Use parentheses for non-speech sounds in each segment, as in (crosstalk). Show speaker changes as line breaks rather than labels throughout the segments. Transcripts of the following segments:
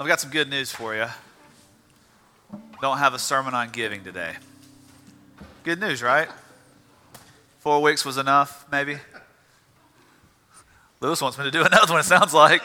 I've got some good news for you. Don't have a sermon on giving today. Good news, right? Four weeks was enough, maybe? Lewis wants me to do (laughs) another one, it sounds like.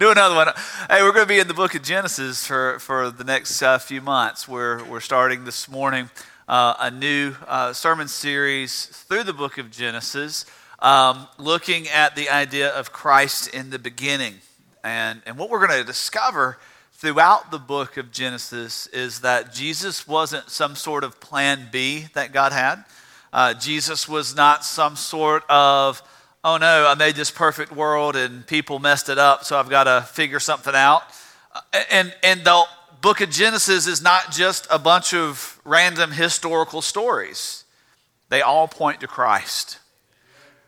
do another one. Hey, we're going to be in the book of Genesis for, for the next uh, few months. We're, we're starting this morning uh, a new uh, sermon series through the book of Genesis, um, looking at the idea of Christ in the beginning. And, and what we're going to discover throughout the book of Genesis is that Jesus wasn't some sort of plan B that God had. Uh, Jesus was not some sort of, oh no, I made this perfect world and people messed it up, so I've got to figure something out. Uh, and, and the book of Genesis is not just a bunch of random historical stories, they all point to Christ.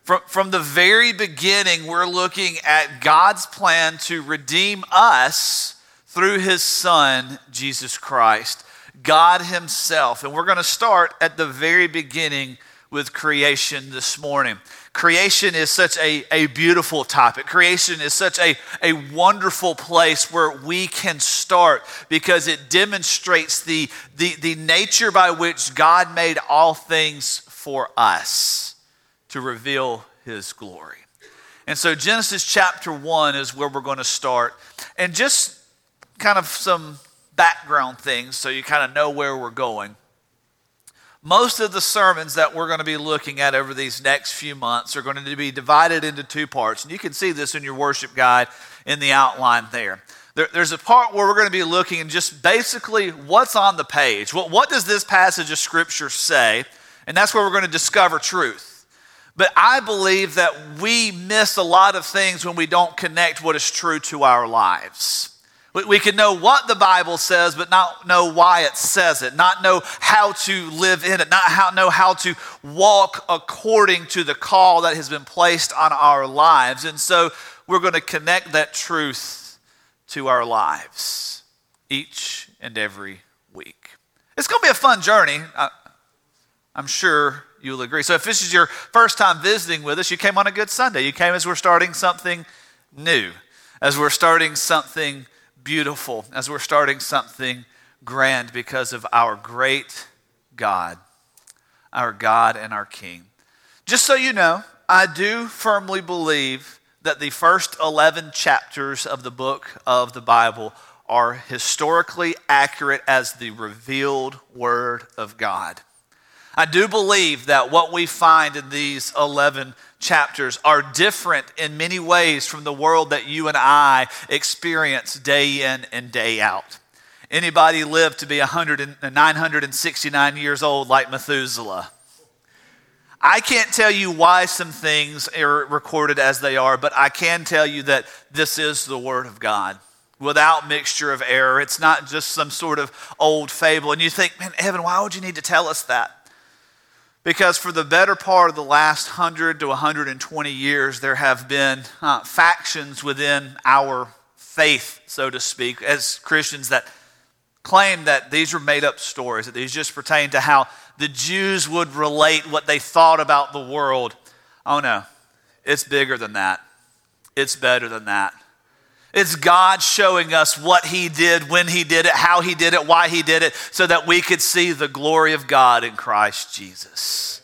From, from the very beginning, we're looking at God's plan to redeem us through his Son, Jesus Christ, God Himself. And we're going to start at the very beginning with creation this morning. Creation is such a, a beautiful topic. Creation is such a, a wonderful place where we can start because it demonstrates the, the, the nature by which God made all things for us to reveal his glory. And so, Genesis chapter 1 is where we're going to start. And just kind of some background things so you kind of know where we're going. Most of the sermons that we're going to be looking at over these next few months are going to be divided into two parts. And you can see this in your worship guide in the outline there. there there's a part where we're going to be looking at just basically what's on the page. What, what does this passage of Scripture say? And that's where we're going to discover truth. But I believe that we miss a lot of things when we don't connect what is true to our lives. We can know what the Bible says, but not know why it says it, not know how to live in it, not how, know how to walk according to the call that has been placed on our lives. And so we're going to connect that truth to our lives each and every week. It's going to be a fun journey. I, I'm sure you'll agree. So, if this is your first time visiting with us, you came on a good Sunday. You came as we're starting something new, as we're starting something beautiful, as we're starting something grand because of our great God, our God and our King. Just so you know, I do firmly believe that the first 11 chapters of the book of the Bible are historically accurate as the revealed Word of God. I do believe that what we find in these 11 chapters are different in many ways from the world that you and I experience day in and day out. Anybody live to be 100 969 years old like Methuselah? I can't tell you why some things are recorded as they are, but I can tell you that this is the Word of God without mixture of error. It's not just some sort of old fable. And you think, man, Evan, why would you need to tell us that? Because for the better part of the last 100 to 120 years, there have been uh, factions within our faith, so to speak, as Christians that claim that these are made up stories, that these just pertain to how the Jews would relate what they thought about the world. Oh no, it's bigger than that. It's better than that. It's God showing us what He did, when He did it, how He did it, why He did it, so that we could see the glory of God in Christ Jesus.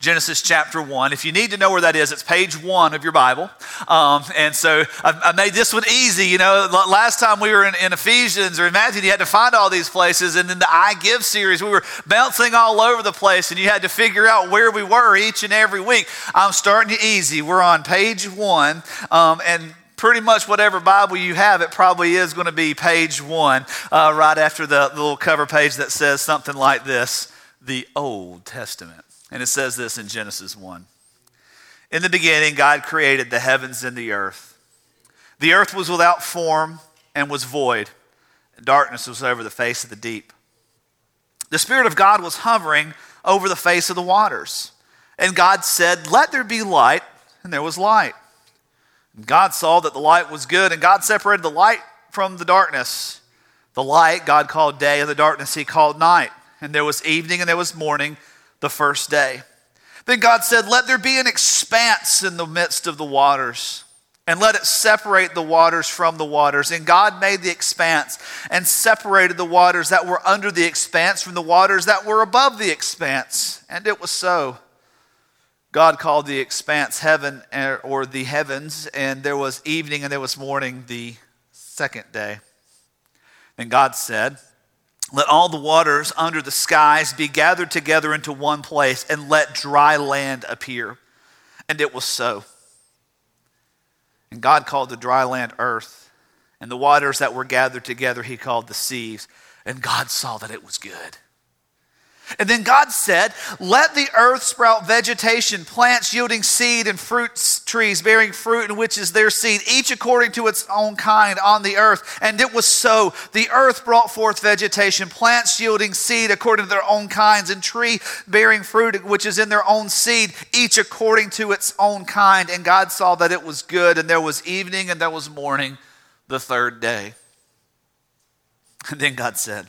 Genesis chapter 1. If you need to know where that is, it's page 1 of your Bible. Um, and so I, I, made this one easy. You know, last time we were in, in, Ephesians or in Matthew, you had to find all these places. And in the I Give series, we were bouncing all over the place, and you had to figure out where we were each and every week. I'm starting you easy. We're on page 1. Um, and pretty much whatever Bible you have, it probably is going to be page one, uh, right after the, the little cover page that says something like this the Old Testament. And it says this in Genesis 1. In the beginning, God created the heavens and the earth. The earth was without form and was void, and darkness was over the face of the deep. The Spirit of God was hovering over the face of the waters. And God said, Let there be light, and there was light. God saw that the light was good, and God separated the light from the darkness. The light God called day, and the darkness he called night. And there was evening and there was morning the first day. Then God said, Let there be an expanse in the midst of the waters, and let it separate the waters from the waters. And God made the expanse and separated the waters that were under the expanse from the waters that were above the expanse. And it was so. God called the expanse heaven er, or the heavens, and there was evening and there was morning the second day. And God said, Let all the waters under the skies be gathered together into one place, and let dry land appear. And it was so. And God called the dry land earth, and the waters that were gathered together he called the seas. And God saw that it was good. And then God said, Let the earth sprout vegetation, plants yielding seed, and fruit trees bearing fruit, in which is their seed, each according to its own kind on the earth. And it was so. The earth brought forth vegetation, plants yielding seed according to their own kinds, and tree bearing fruit, which is in their own seed, each according to its own kind. And God saw that it was good. And there was evening and there was morning the third day. (laughs) And then God said,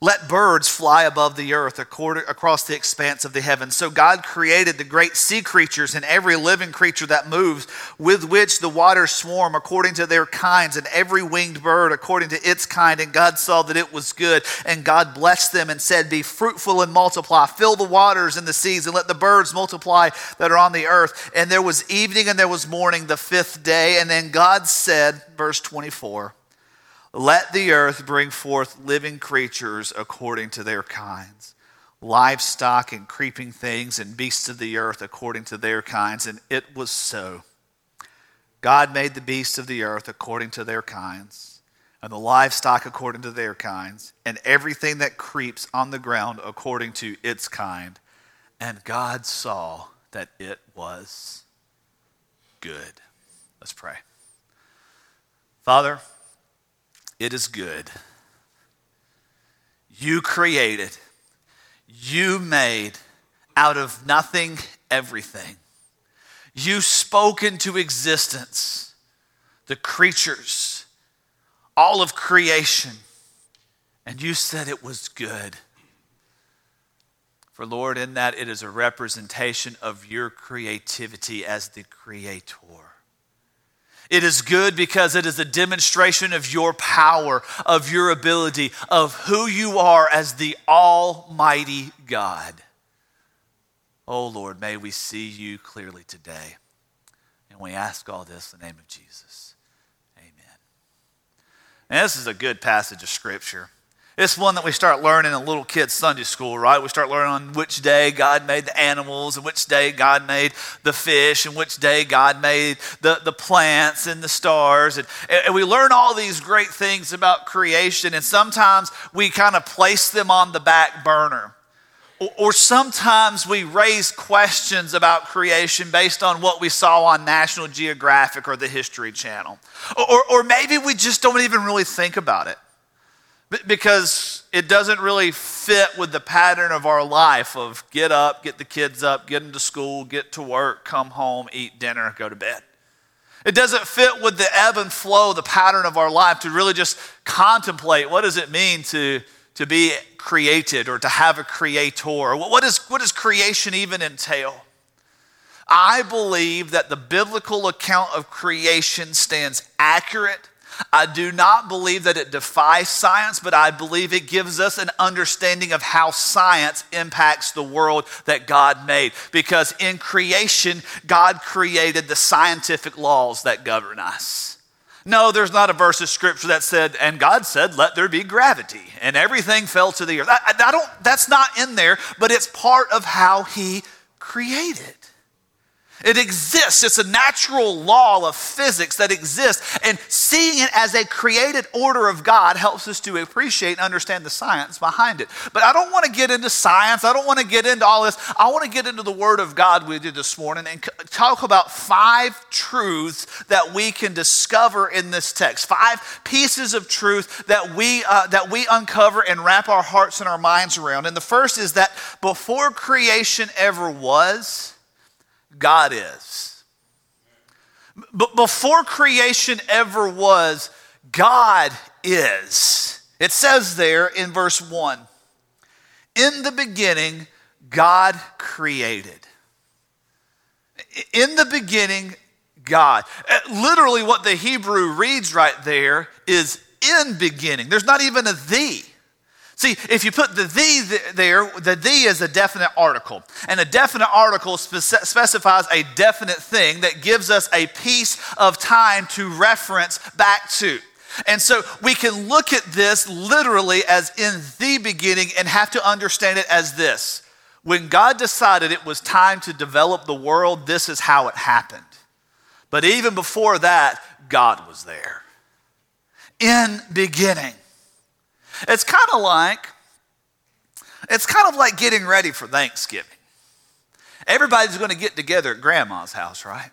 let birds fly above the earth across the expanse of the heavens. So God created the great sea creatures and every living creature that moves, with which the waters swarm according to their kinds, and every winged bird according to its kind. And God saw that it was good. And God blessed them and said, Be fruitful and multiply, fill the waters and the seas, and let the birds multiply that are on the earth. And there was evening and there was morning the fifth day. And then God said, verse 24, let the earth bring forth living creatures according to their kinds, livestock and creeping things and beasts of the earth according to their kinds. And it was so. God made the beasts of the earth according to their kinds, and the livestock according to their kinds, and everything that creeps on the ground according to its kind. And God saw that it was good. Let's pray. Father, it is good. You created, you made out of nothing everything. You spoke into existence the creatures, all of creation, and you said it was good. For Lord, in that it is a representation of your creativity as the creator. It is good because it is a demonstration of your power, of your ability, of who you are as the Almighty God. Oh Lord, may we see you clearly today. And we ask all this in the name of Jesus. Amen. And this is a good passage of Scripture. It's one that we start learning in little kids' Sunday school, right? We start learning on which day God made the animals, and which day God made the fish, and which day God made the, the plants and the stars. And, and we learn all these great things about creation, and sometimes we kind of place them on the back burner. Or, or sometimes we raise questions about creation based on what we saw on National Geographic or the History Channel. Or, or maybe we just don't even really think about it because it doesn't really fit with the pattern of our life of get up, get the kids up, get them to school, get to work, come home, eat dinner, go to bed. It doesn't fit with the ebb and flow, the pattern of our life to really just contemplate what does it mean to, to be created or to have a creator? What, is, what does creation even entail? I believe that the biblical account of creation stands accurate I do not believe that it defies science, but I believe it gives us an understanding of how science impacts the world that God made. Because in creation, God created the scientific laws that govern us. No, there's not a verse of scripture that said, and God said, let there be gravity, and everything fell to the earth. I, I don't, that's not in there, but it's part of how He created. It exists. It's a natural law of physics that exists. And seeing it as a created order of God helps us to appreciate and understand the science behind it. But I don't want to get into science. I don't want to get into all this. I want to get into the Word of God with you this morning and talk about five truths that we can discover in this text. Five pieces of truth that we, uh, that we uncover and wrap our hearts and our minds around. And the first is that before creation ever was, God is. But before creation ever was, God is. It says there in verse 1 In the beginning, God created. In the beginning, God. Uh, literally, what the Hebrew reads right there is in beginning. There's not even a thee. See, if you put the the there, the the is a definite article. And a definite article specifies a definite thing that gives us a piece of time to reference back to. And so we can look at this literally as in the beginning and have to understand it as this. When God decided it was time to develop the world, this is how it happened. But even before that, God was there. In beginning. It's kind of like it's kind of like getting ready for Thanksgiving. Everybody's going to get together at grandma's house, right?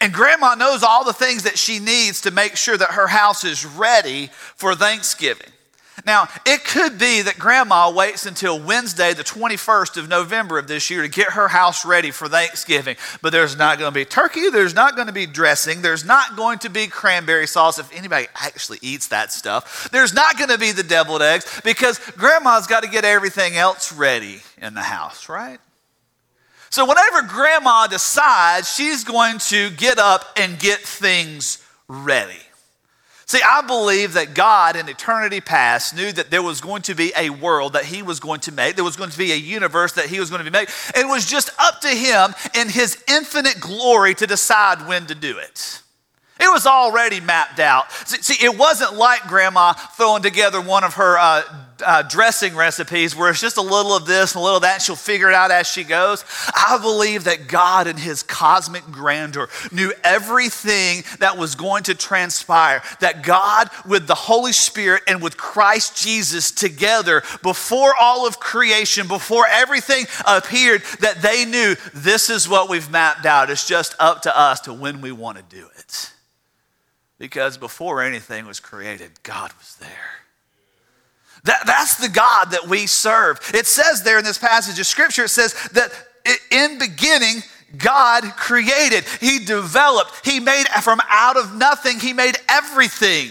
And grandma knows all the things that she needs to make sure that her house is ready for Thanksgiving. Now, it could be that grandma waits until Wednesday, the 21st of November of this year, to get her house ready for Thanksgiving. But there's not going to be turkey, there's not going to be dressing, there's not going to be cranberry sauce if anybody actually eats that stuff. There's not going to be the deviled eggs because grandma's got to get everything else ready in the house, right? So, whenever grandma decides she's going to get up and get things ready. See, I believe that God in eternity past knew that there was going to be a world that He was going to make, there was going to be a universe that He was going to be made. It was just up to Him in His infinite glory to decide when to do it. It was already mapped out. See, it wasn't like grandma throwing together one of her uh, uh, dressing recipes where it's just a little of this and a little of that, she'll figure it out as she goes. I believe that God, in His cosmic grandeur, knew everything that was going to transpire. That God, with the Holy Spirit and with Christ Jesus together, before all of creation, before everything appeared, that they knew this is what we've mapped out. It's just up to us to when we want to do it. Because before anything was created, God was there. That, that's the God that we serve. It says there in this passage of scripture, it says that in beginning, God created, He developed, He made from out of nothing, He made everything.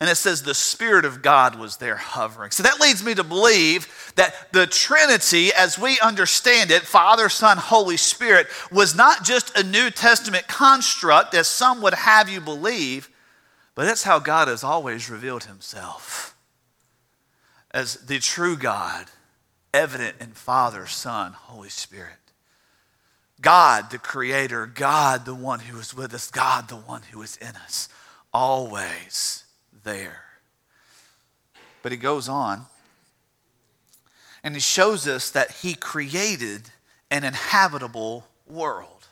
And it says the Spirit of God was there hovering. So that leads me to believe that the Trinity, as we understand it, Father, Son, Holy Spirit, was not just a New Testament construct, as some would have you believe, but that's how God has always revealed Himself as the true God, evident in Father, Son, Holy Spirit. God, the Creator, God, the one who is with us, God, the one who is in us, always there. But he goes on and he shows us that he created an inhabitable world.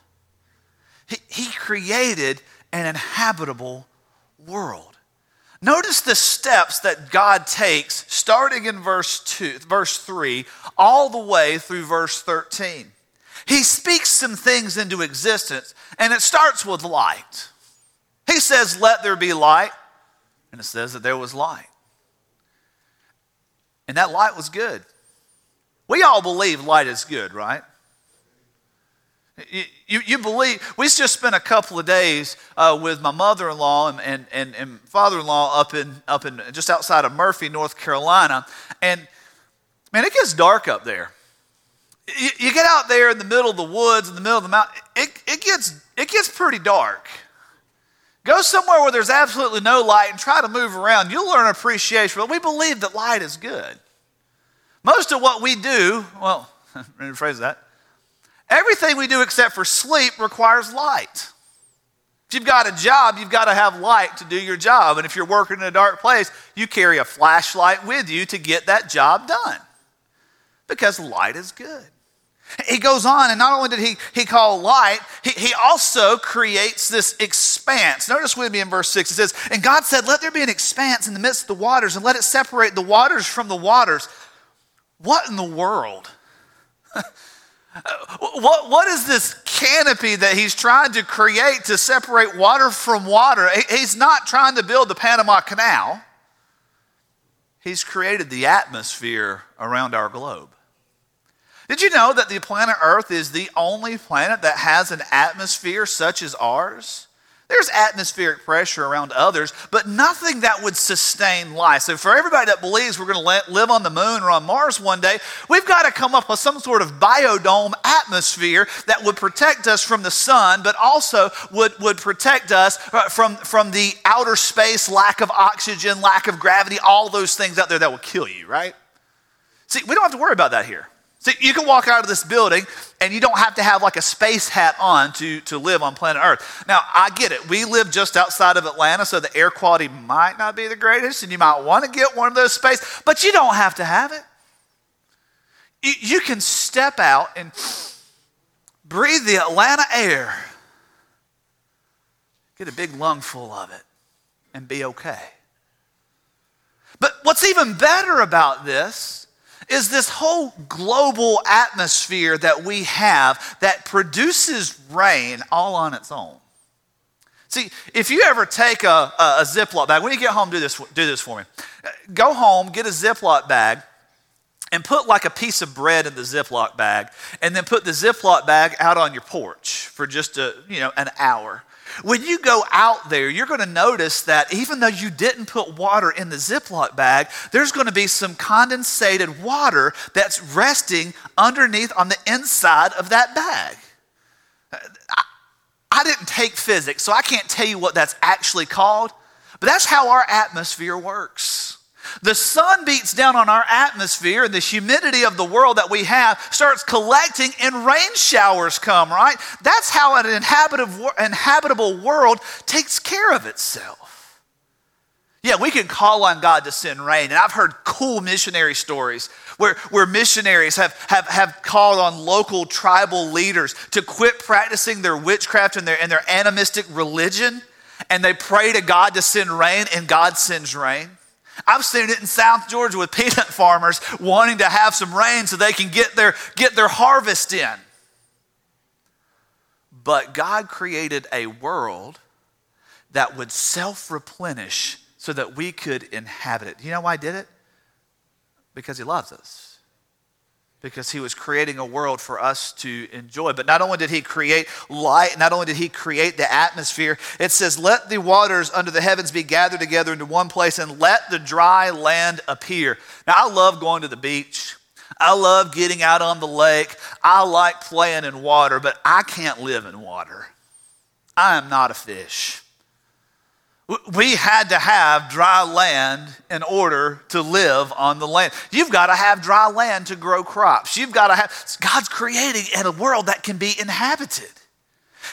He, he created an inhabitable world. Notice the steps that God takes starting in verse 2, verse 3 all the way through verse 13. He speaks some things into existence and it starts with light. He says, "Let there be light." And it says that there was light. And that light was good. We all believe light is good, right? You, you, believe, we just spent a couple of days uh, with my mother in law and, and, and, and father in law up in, up in just outside of Murphy, North Carolina. And man, it gets dark up there. You, you, get out there in the middle of the woods, in the middle of the mountain, it, it, gets, it gets pretty dark. Go somewhere where there's absolutely no light and try to move around. You'll learn appreciation. But we believe that light is good. Most of what we do, well, (laughs) rephrase that Everything we do except for sleep requires light. If you've got a job, you've got to have light to do your job. And if you're working in a dark place, you carry a flashlight with you to get that job done because light is good. He goes on, and not only did he, he call light, he, he also creates this expanse. Notice with me in verse 6, it says, And God said, Let there be an expanse in the midst of the waters, and let it separate the waters from the waters. What in the world? (laughs) Uh, what, what is this canopy that he's trying to create to separate water from water? He's not trying to build the Panama Canal, he's created the atmosphere around our globe. Did you know that the planet Earth is the only planet that has an atmosphere such as ours? There's atmospheric pressure around others, but nothing that would sustain life. So, for everybody that believes we're going to live on the moon or on Mars one day, we've got to come up with some sort of biodome atmosphere that would protect us from the sun, but also would, would protect us uh, from, from the outer space, lack of oxygen, lack of gravity, all those things out there that will kill you, right? See, we don't have to worry about that here. So you can walk out of this building and you don't have to have like a space hat on to, to live on planet Earth. Now, I get it. We live just outside of Atlanta, so the air quality might not be the greatest, and you might want to get one of those space, but you don't have to have it. You, can step out and breathe the Atlanta air, get a big lungful of it, and be okay. But what's even better about this is this whole global atmosphere that we have that produces rain all on its own. See, if you ever take a, a, a Ziploc bag, when you get home, do this, do this for me. Go home, get a Ziploc bag, and put like a piece of bread in the Ziploc bag, and then put the Ziploc bag out on your porch for just a, you know, an hour. When you go out there, you're going to notice that even though you didn't put water in the Ziploc bag, there's going to be some condensated water that's resting underneath on the inside of that bag. I, didn't take physics, so I can't tell you what that's actually called, but that's how our atmosphere works. The sun beats down on our atmosphere, and the humidity of the world that we have starts collecting, and rain showers come, right? That's how an inhabitable world takes care of itself. Yeah, we can call on God to send rain, and I've heard cool missionary stories where, where missionaries have, have, have called on local tribal leaders to quit practicing their witchcraft and their, and their animistic religion, and they pray to God to send rain, and God sends rain. I've seen it in South Georgia with peanut farmers wanting to have some rain so they can get their, get their harvest in. But God created a world that would self replenish so that we could inhabit it. You know why He did it? Because He loves us because he was creating a world for us to enjoy. But not only did he create light, not only did he create the atmosphere, it says, Let the waters under the heavens be gathered together into one place and let the dry land appear. Now, I love going to the beach. I love getting out on the lake. I like playing in water, but I can't live in water. I am not a fish. We had to have dry land in order to live on the land. You've got to have dry land to grow crops. You've got to have, God's creating in a world that can be inhabited.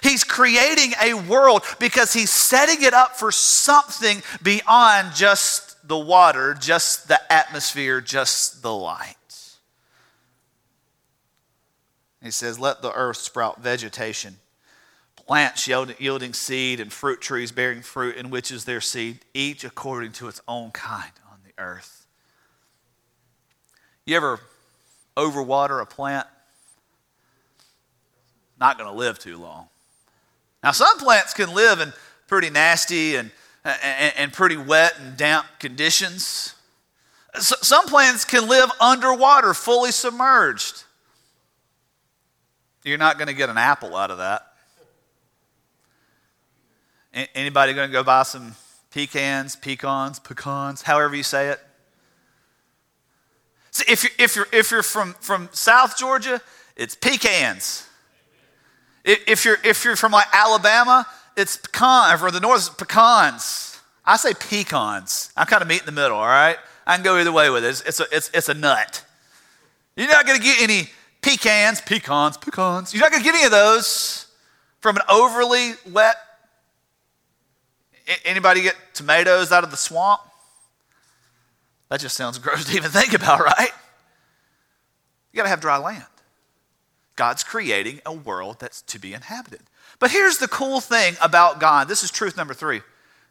He's creating a world because He's setting it up for something beyond just the water, just the atmosphere, just the light. He says, Let the earth sprout vegetation plants yielding seed and fruit trees bearing fruit in which is their seed, each according to its own kind on the earth. You ever overwater a plant? Not going to live too long. Now, some plants can live in pretty nasty and, and, and pretty wet and damp conditions. some plants can live underwater, fully submerged. You're not going to get an apple out of that. Anybody going to go buy some pecans, pecans, pecans, however you say it? See, if you're, if you're, if you're from, from South Georgia, it's pecans. If you're, if you're from like Alabama, it's pecan. For the north, it's pecans. I say pecans. I'm kind of meet in the middle, all right? I can go either way with it. It's, it's, a, it's, it's a nut. You're not going to get any pecans, pecans, pecans. You're not going to get any of those from an overly wet Anybody get tomatoes out of the swamp? That just sounds (laughs) gross to even think about, right? You got to have dry land. God's creating a world that's to be inhabited. But here's the cool thing about God this is truth number three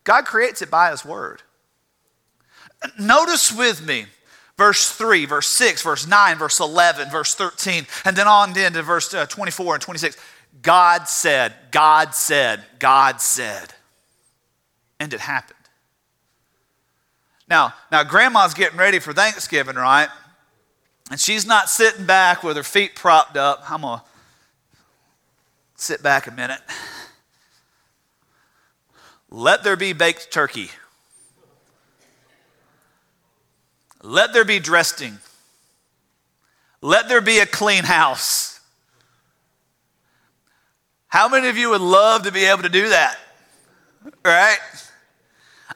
God creates it by His Word. Notice with me verse 3, verse 6, verse 9, verse 11, verse 13, and then on into verse uh, 24 and 26. God said, God said, God said. And it happened. Now, now grandma's getting ready for Thanksgiving, right? And she's not sitting back with her feet propped up. I'm going to sit back a minute. Let there be baked turkey. Let there be dressing. Let there be a clean house. How many of you would love to be able to do that? Right?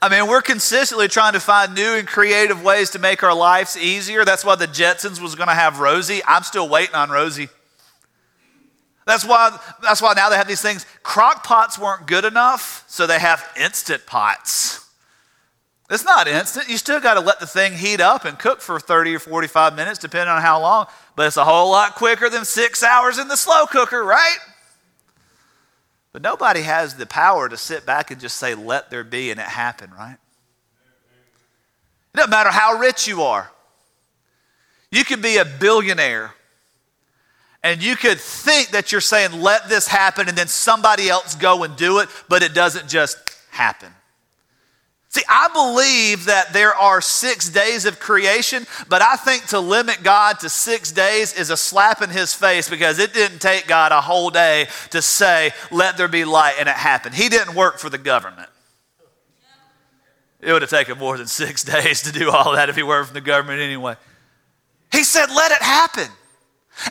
I mean, we're consistently trying to find new and creative ways to make our lives easier. That's why the Jetsons was going to have Rosie. I'm still waiting on Rosie. That's why, that's why now they have these things. Crock pots weren't good enough, so they have instant pots. It's not instant. You still got to let the thing heat up and cook for 30 or 45 minutes, depending on how long. But it's a whole lot quicker than six hours in the slow cooker, right? But nobody has the power to sit back and just say, let there be, and it happen, right? It doesn't matter how rich you are. You could be a billionaire and you could think that you're saying, let this happen, and then somebody else go and do it, but it doesn't just happen. See, I believe that there are six days of creation, but I think to limit God to six days is a slap in his face because it didn't take God a whole day to say, let there be light, and it happened. He didn't work for the government. It would have taken more than six (laughs) days to do all that if he worked for the government anyway. He said, let it happen.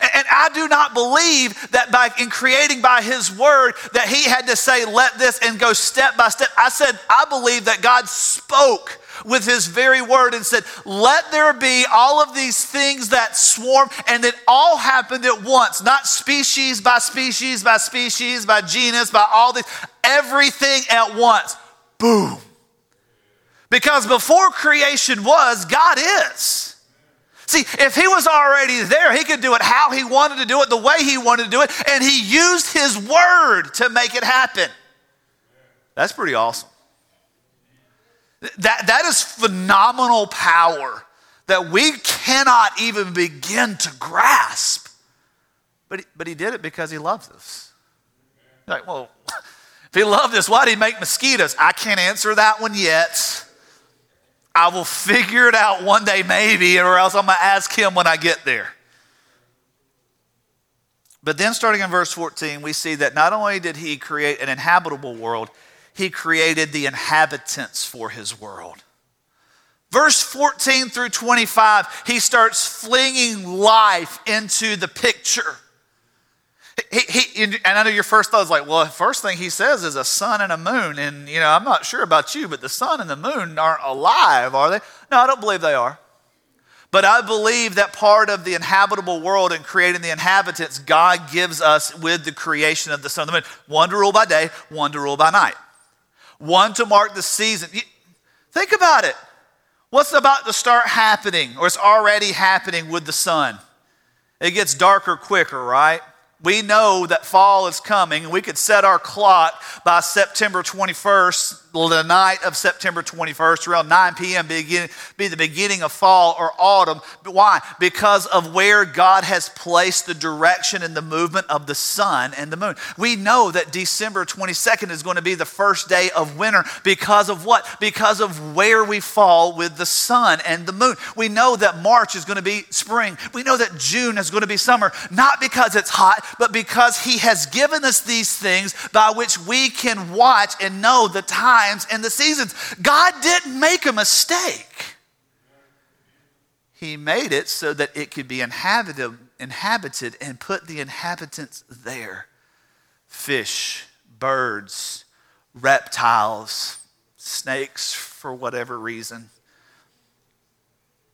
And I do not believe that by in creating by his word that he had to say, let this and go step by step. I said, I believe that God spoke with his very word and said, let there be all of these things that swarm, and it all happened at once, not species by species by species, by genus, by all these, everything at once. Boom. Because before creation was, God is. See, if he was already there, he could do it how he wanted to do it, the way he wanted to do it, and he used his word to make it happen. That's pretty awesome. That, that is phenomenal power that we cannot even begin to grasp. But he, but he did it because he loves us. Like, well, (laughs) if he loved us, why did he make mosquitoes? I can't answer that one yet. I will figure it out one day, maybe, or else I'm going to ask him when I get there. But then, starting in verse 14, we see that not only did he create an inhabitable world, he created the inhabitants for his world. Verse 14 through 25, he starts flinging life into the picture. He, he, and I know your first thought is like, well, the first thing he says is a sun and a moon. And, you know, I'm not sure about you, but the sun and the moon aren't alive, are they? No, I don't believe they are. But I believe that part of the inhabitable world and creating the inhabitants, God gives us with the creation of the sun and the moon. One to rule by day, one to rule by night. One to mark the season. Think about it. What's about to start happening, or it's already happening with the sun? It gets darker quicker, right? We know that fall is coming. We could set our clock by September 21st the night of September 21st, around 9 p.m., begin, be the beginning of fall or autumn. Why? Because of where God has placed the direction and the movement of the sun and the moon. We know that December 22nd is going to be the first day of winter because of what? Because of where we fall with the sun and the moon. We know that March is going to be spring. We know that June is going to be summer, not because it's hot, but because He has given us these things by which we can watch and know the time times and the seasons. God didn't make a mistake. He made it so that it could be inhabited, inhabited and put the inhabitants there. Fish, birds, reptiles, snakes for whatever reason,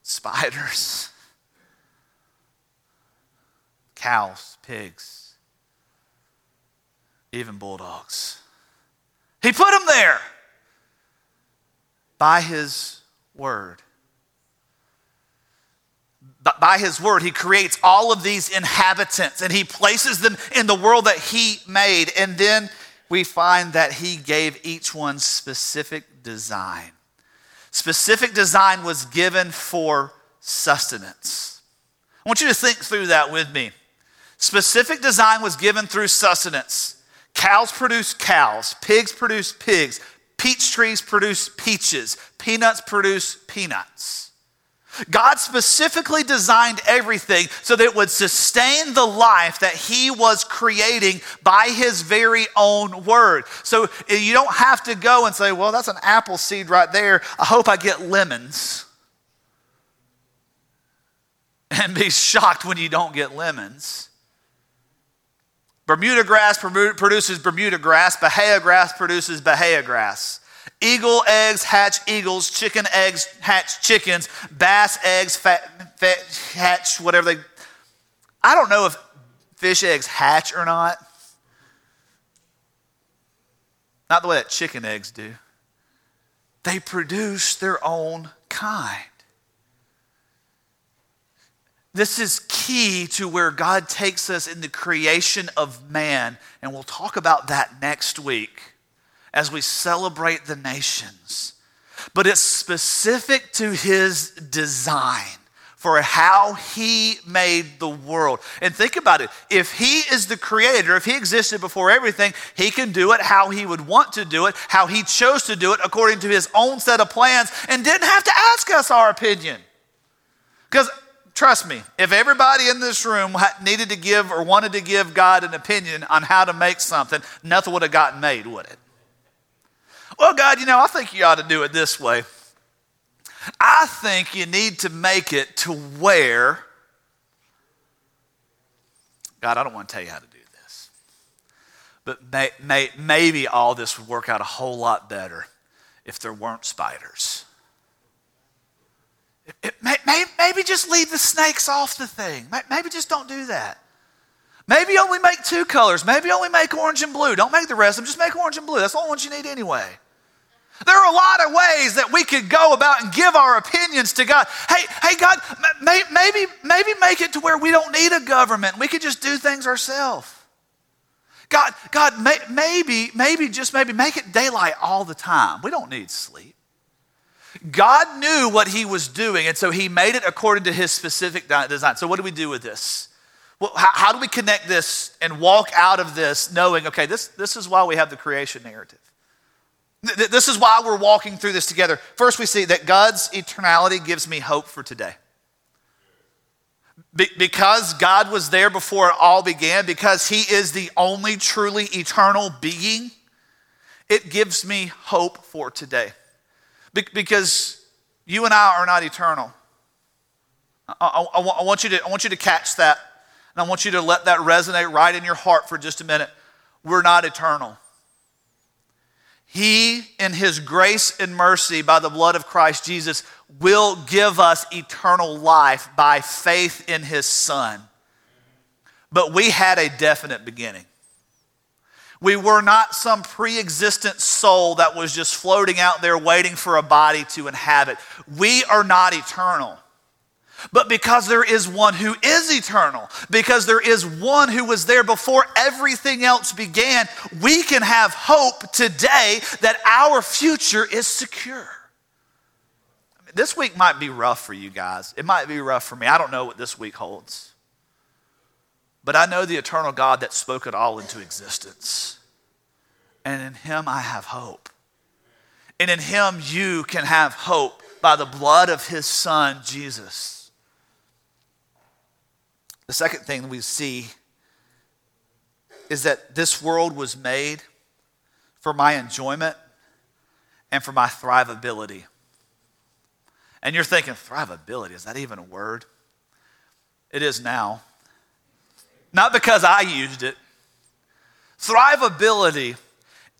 spiders, cows, pigs, even bulldogs. He put them there by his word. by his word, he creates all of these inhabitants and he places them in the world that he made. And then we find that he gave each one specific design. Specific design was given for sustenance. I want you to think through that with me. Specific design was given through sustenance. Cows produce cows, pigs produce pigs, peach trees produce peaches, peanuts produce peanuts. God specifically designed everything so that it would sustain the life that He was creating by His very own word. So eh, you don't have to go and say, well, that's an apple seed right there. I hope I get lemons. And be shocked when you don't get lemons. Bermuda grass produces Bermuda grass, Bahia grass produces Bahia grass. Eagle eggs hatch eagles, chicken eggs hatch chickens, bass eggs fat, fat, hatch whatever they. I don't know if fish eggs hatch or not. Not the way that chicken eggs do. They produce their own kind. This is key to where God takes us in the creation of man, and we'll talk about that next week as we celebrate the nations. But it's specific to his design for how he made the world. And think about it. If he is the creator, if he existed before everything, he can do it how he would want to do it, how he chose to do it according to his own set of plans, and didn't have to ask us our opinion. Because trust me, if everybody in this room needed to give or wanted to give God an opinion on how to make something, nothing would have gotten made, would it? Well, God, you know, I think you ought to do it this way. I think you need to make it to where, God, I don't want to tell you how to do this, but may, may, maybe all this would work out a whole lot better if there weren't spiders. May, maybe just leave the snakes off the thing. Maybe just don't do that. Maybe only make two colors. Maybe only make orange and blue. Don't make the rest of them. Just make orange and blue. That's the only ones you need anyway. There are a lot of ways that we could go about and give our opinions to God. Hey, hey, God, maybe, maybe make it to where we don't need a government. We could just do things ourselves. God, God, maybe, maybe, just maybe make it daylight all the time. We don't need sleep. God knew what he was doing, and so he made it according to his specific design. So, what do we do with this? Well, how, how do we connect this and walk out of this knowing, okay, this, this is why we have the creation narrative? This is why we're walking through this together. First, we see that God's eternality gives me hope for today. Be- because God was there before it all began, because He is the only truly eternal being, it gives me hope for today. Be- because you and I are not eternal. I, I, I, want you to, I want you to catch that, and I want you to let that resonate right in your heart for just a minute. We're not eternal. He, in His grace and mercy by the blood of Christ Jesus, will give us eternal life by faith in His Son. But we had a definite beginning. We were not some pre existent soul that was just floating out there waiting for a body to inhabit. We are not eternal but because there is one who is eternal, because there is one who was there before everything else began, we can have hope today that our future is secure. This week might be rough for you guys. It might be rough for me. I don't know what this week holds. But I know the eternal God that spoke it all into existence. And in Him I have hope. And in Him you can have hope by the blood of His Son, Jesus. The second thing we see is that this world was made for my enjoyment and for my thrivability. And you're thinking, thrivability, is that even a word? It is now. Not because I used it. Thrivability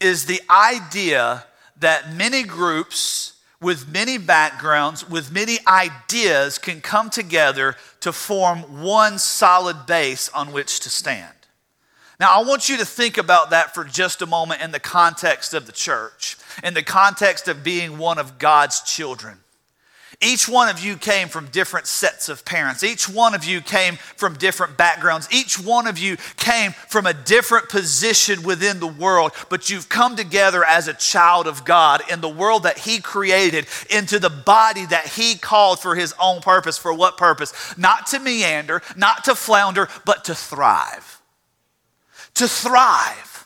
is the idea that many groups with many backgrounds, with many ideas, can come together to form one solid base on which to stand. Now, I want you to think about that for just a moment in the context of the church, in the context of being one of God's children. Each one of you came from different sets of parents. Each one of you came from different backgrounds. Each one of you came from a different position within the world, but you've come together as a child of God in the world that He created, into the body that He called for His own purpose. For what purpose? Not to meander, not to flounder, but to thrive. To thrive.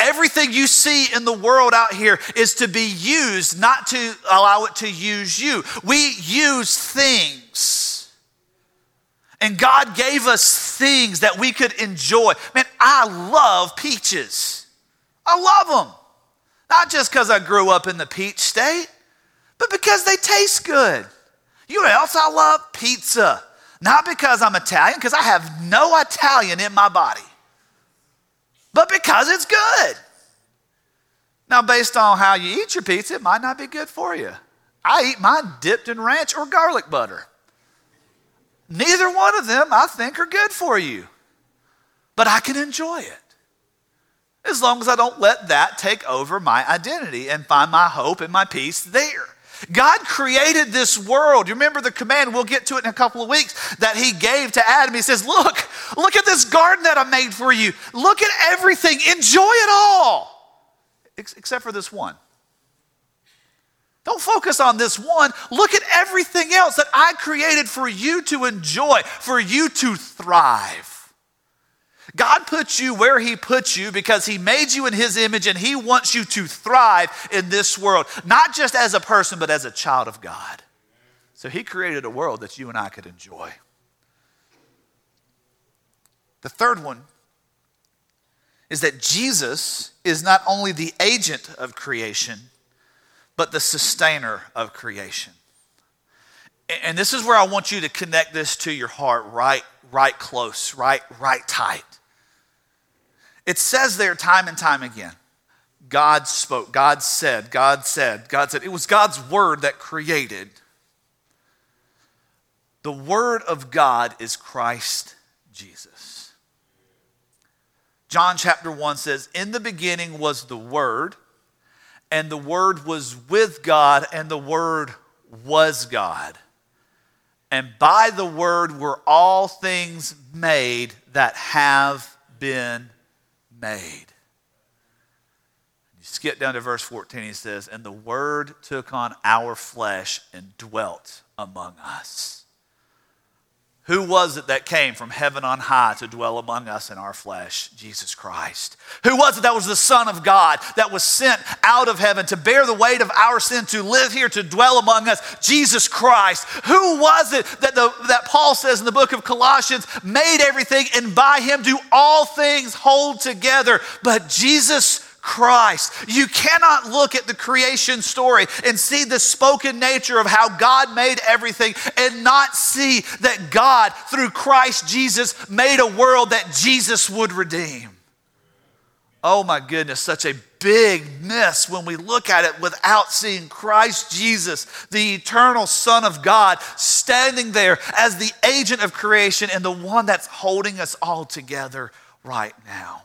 Everything you see in the world out here is to be used, not to allow it to use you. We use things. And God gave us things that we could enjoy. Man, I love peaches. I love them. Not just because I grew up in the peach state, but because they taste good. You know else I love? Pizza. Not because I'm Italian, because I have no Italian in my body but because it's good. Now, based on how you eat your pizza, it might not be good for you. I eat mine dipped in ranch or garlic butter. Neither one of them I think are good for you, but I can enjoy it as long as I don't let that take over my identity and find my hope and my peace there. God created this world. You remember the command, we'll get to it in a couple of weeks, that He gave to Adam. He says, Look, look at this garden that I made for you. Look at everything. Enjoy it all, except for this one. Don't focus on this one. Look at everything else that I created for you to enjoy, for you to thrive. God puts you where He puts you because He made you in His image and He wants you to thrive in this world, not just as a person, but as a child of God. So He created a world that you and I could enjoy. The third one is that Jesus is not only the agent of creation, but the sustainer of creation. And this is where I want you to connect this to your heart right, right close, right, right tight. It says there time and time again God spoke, God said, God said, God said. It was God's word that created. The word of God is Christ Jesus. John chapter 1 says, In the beginning was the Word, and the Word was with God, and the Word was God. And by the Word were all things made that have been made. You skip down to verse 14, he says, And the Word took on our flesh and dwelt among us. Who was it that came from heaven on high to dwell among us in our flesh? Jesus Christ. Who was it that was the Son of God that was sent out of heaven to bear the weight of our sin, to live here, to dwell among us? Jesus Christ. Who was it that, the, that Paul says in the book of Colossians made everything and by him do all things hold together? But Jesus Christ. You cannot look at the creation story and see the spoken nature of how God made everything and not see that God, through Christ Jesus, made a world that Jesus would redeem. Oh my goodness, such a big miss when we look at it without seeing Christ Jesus, the eternal Son of God, standing there as the agent of creation and the one that's holding us all together right now.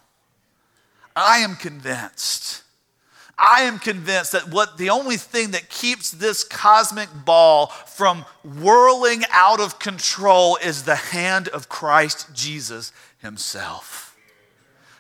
I am convinced. I am convinced that what the only thing that keeps this cosmic ball from whirling out of control is the hand of Christ Jesus himself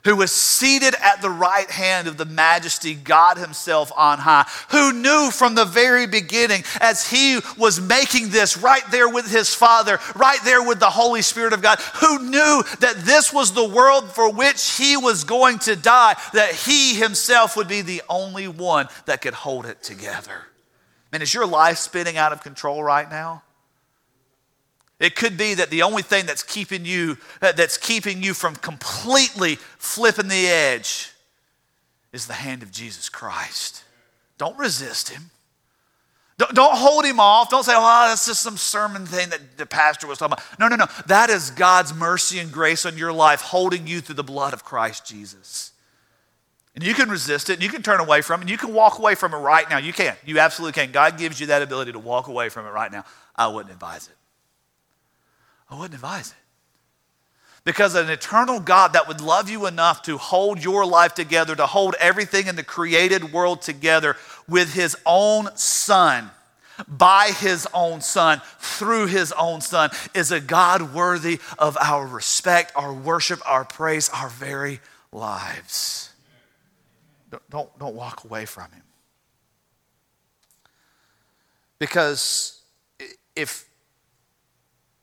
who was seated at the right hand of the majesty, God Himself on high, who knew from the very beginning as He was making this right there with His Father, right there with the Holy Spirit of God, who knew that this was the world for which He was going to die, that He Himself would be the only one that could hold it together. Man, is your life spinning out of control right now? It could be that the only thing that's keeping you uh, that's keeping you from completely flipping the edge is the hand of Jesus Christ. Don't resist him. Don't, don't hold him off. Don't say, oh, that's just some sermon thing that the pastor was talking about. No, no, no. That is God's mercy and grace on your life, holding you through the blood of Christ Jesus. And you can resist it, and you can turn away from it, and you can walk away from it right now. You can. You absolutely can. God gives you that ability to walk away from it right now. I wouldn't advise it. I wouldn't advise it. Because an eternal God that would love you enough to hold your life together, to hold everything in the created world together with his own son, by his own son, through his own son, is a God worthy of our respect, our worship, our praise, our very lives. Don't, don't, don't walk away from him. Because if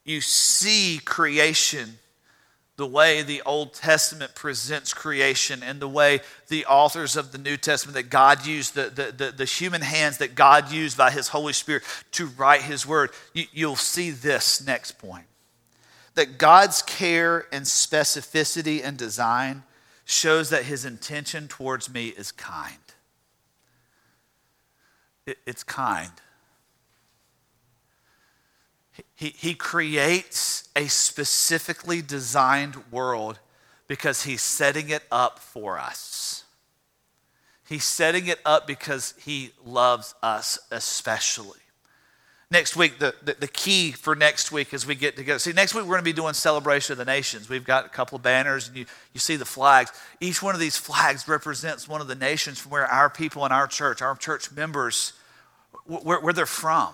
you see creation the way the Old Testament presents creation and the way the authors of the New Testament that God used, the, the, the, the human hands that God used by His Holy Spirit to write His Word, you, you'll see this next point that God's care and specificity and design shows that His intention towards me is kind. It, it's kind. He, he creates a specifically designed world because he's setting it up for us. He's setting it up because he loves us especially. Next week, the, the, the, key for next week as we get together. See, next week we're going to be doing Celebration of the Nations. We've got a couple of banners and you, you see the flags. Each one of these flags represents one of the nations from where our people in our church, our church members, where, where they're from.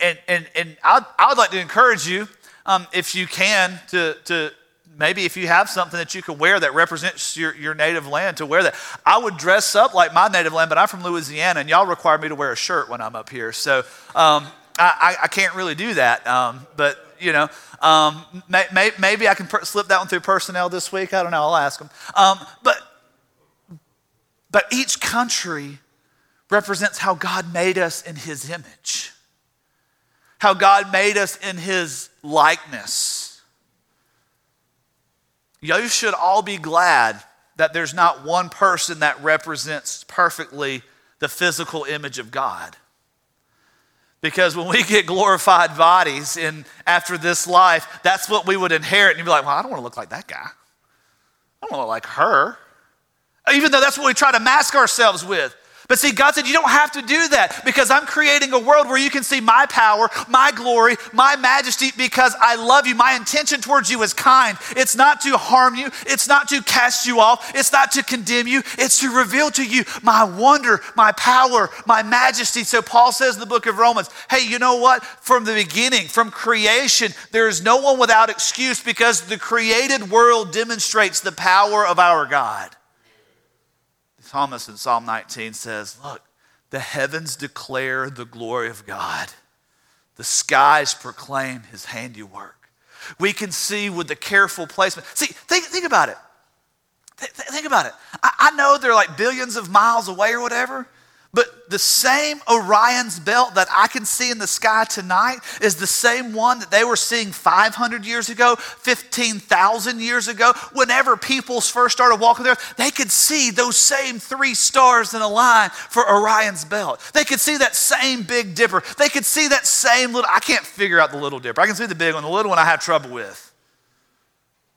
And, and, and I'd, I would like to encourage you, um, if you can, to, to maybe if you have something that you can wear that represents your, your native land, to wear that. I would dress up like my native land, but I'm from Louisiana, and y'all require me to wear a shirt when I'm up here. So um, I, I, can't really do that. Um, but, you know, um, may, may, maybe I can per- slip that one through personnel this week. I don't know. I'll ask them. Um, but, but each country represents how God made us in his image how God made us in his likeness. You should all be glad that there's not one person that represents perfectly the physical image of God. Because when we get glorified bodies in after this life, that's what we would inherit. And you'd be like, well, I don't want to look like that guy. I don't want to look like her. Even though that's what we try to mask ourselves with. But see, God said, You don't have to do that because I'm creating a world where you can see my power, my glory, my majesty because I love you. My intention towards you is kind. It's not to harm you, it's not to cast you off, it's not to condemn you, it's to reveal to you my wonder, my power, my majesty. So Paul says in the book of Romans, Hey, you know what? From the beginning, from creation, there is no one without excuse because the created world demonstrates the power of our God psalmist in Psalm 19 says, Look, the heavens declare the glory of God, the skies proclaim his handiwork. We can see with the careful placement. See, think, think about it. Th- think about it. I, I know they're like billions of miles away or whatever, but the same Orion's belt that I can see in the sky tonight is the same one that they were seeing 500 years ago, 15,000 years ago. Whenever peoples first started walking the earth, they could see those same three stars in a line for Orion's belt. They could see that same Big Dipper. They could see that same little, I can't figure out the Little Dipper. I can see the big one, the little one I have trouble with.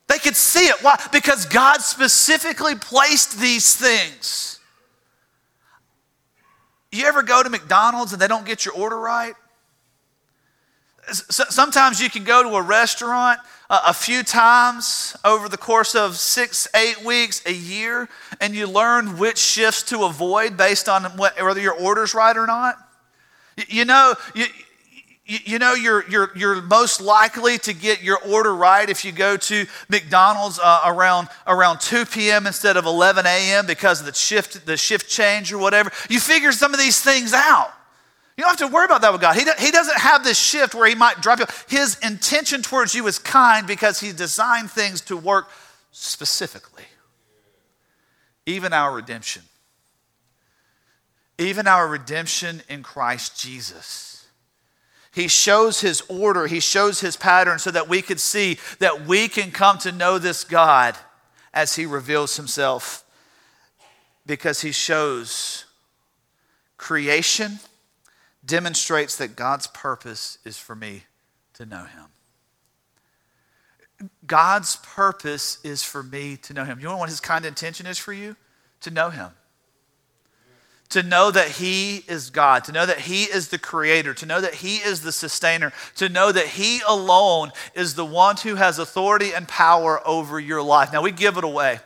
They could see it. Why? Because God specifically placed these things you ever go to McDonald's and they don't get your order right? Sometimes you can go to a restaurant uh, a few times over the course of six, eight weeks, a year, and you learn which shifts to avoid based on whether your order's right or not. You know, you know you're, you're, you're most likely to get your order right if you go to mcdonald's uh, around, around 2 p.m instead of 11 a.m because of the shift, the shift change or whatever. You figure some of these things out. You don't have to worry about that with god. He, he doesn't have this shift where he might drop you. His intention towards you is kind because he designed things to work specifically. Even our redemption. Even our redemption in christ jesus he shows his order, he shows his pattern so that we could see that we can come to know this God as he reveals himself because he shows creation demonstrates that God's purpose is for me to know him. God's purpose is for me to know him. You know what his kind intention is for you? To know him to know that He is God, to know that He is the Creator, to know that He is the Sustainer, to know that He alone is the one who has authority and power over your life. Now, we give it away.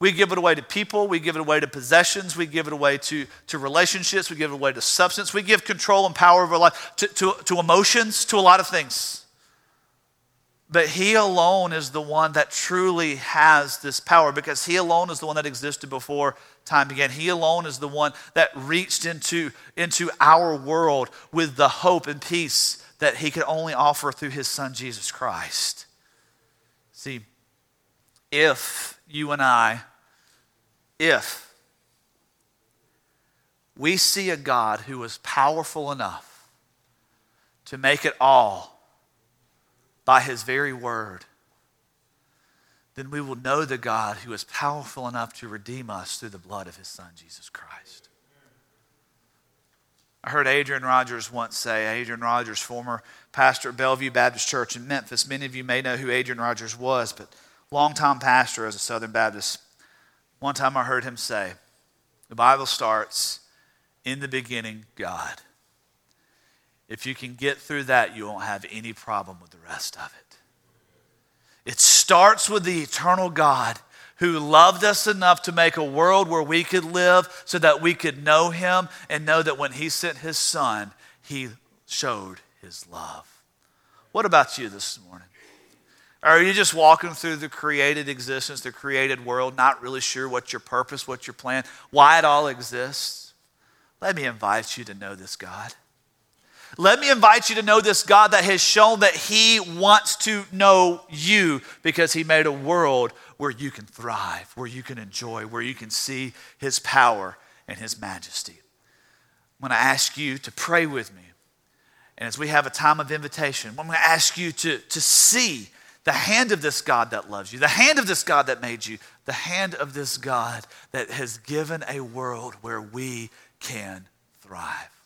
We give it away to people, we give it away to possessions, we give it away to, to relationships, we give it away to substance, we give control and power over life to, to, to emotions, to a lot of things. But He alone is the one that truly has this power because He alone is the one that existed before time began. He alone is the one that reached into, into our world with the hope and peace that He could only offer through His Son, Jesus Christ. See, if you and I, if we see a God who is powerful enough to make it all by his very word, then we will know the God who is powerful enough to redeem us through the blood of his Son, Jesus Christ. I heard Adrian Rogers once say, Adrian Rogers, former pastor at Bellevue Baptist Church in Memphis. Many of you may know who Adrian Rogers was, but longtime pastor as a Southern Baptist. One time I heard him say, The Bible starts, in the beginning, God. If you can get through that, you won't have any problem with the rest of it. It starts with the eternal God who loved us enough to make a world where we could live so that we could know him and know that when he sent his son, he showed his love. What about you this morning? Are you just walking through the created existence, the created world, not really sure what your purpose, what your plan, why it all exists? Let me invite you to know this God. Let me invite you to know this God that has shown that He wants to know you because He made a world where you can thrive, where you can enjoy, where you can see His power and His majesty. I'm going to ask you to pray with me. And as we have a time of invitation, I'm going to ask you to, to see the hand of this God that loves you, the hand of this God that made you, the hand of this God that has given a world where we can thrive.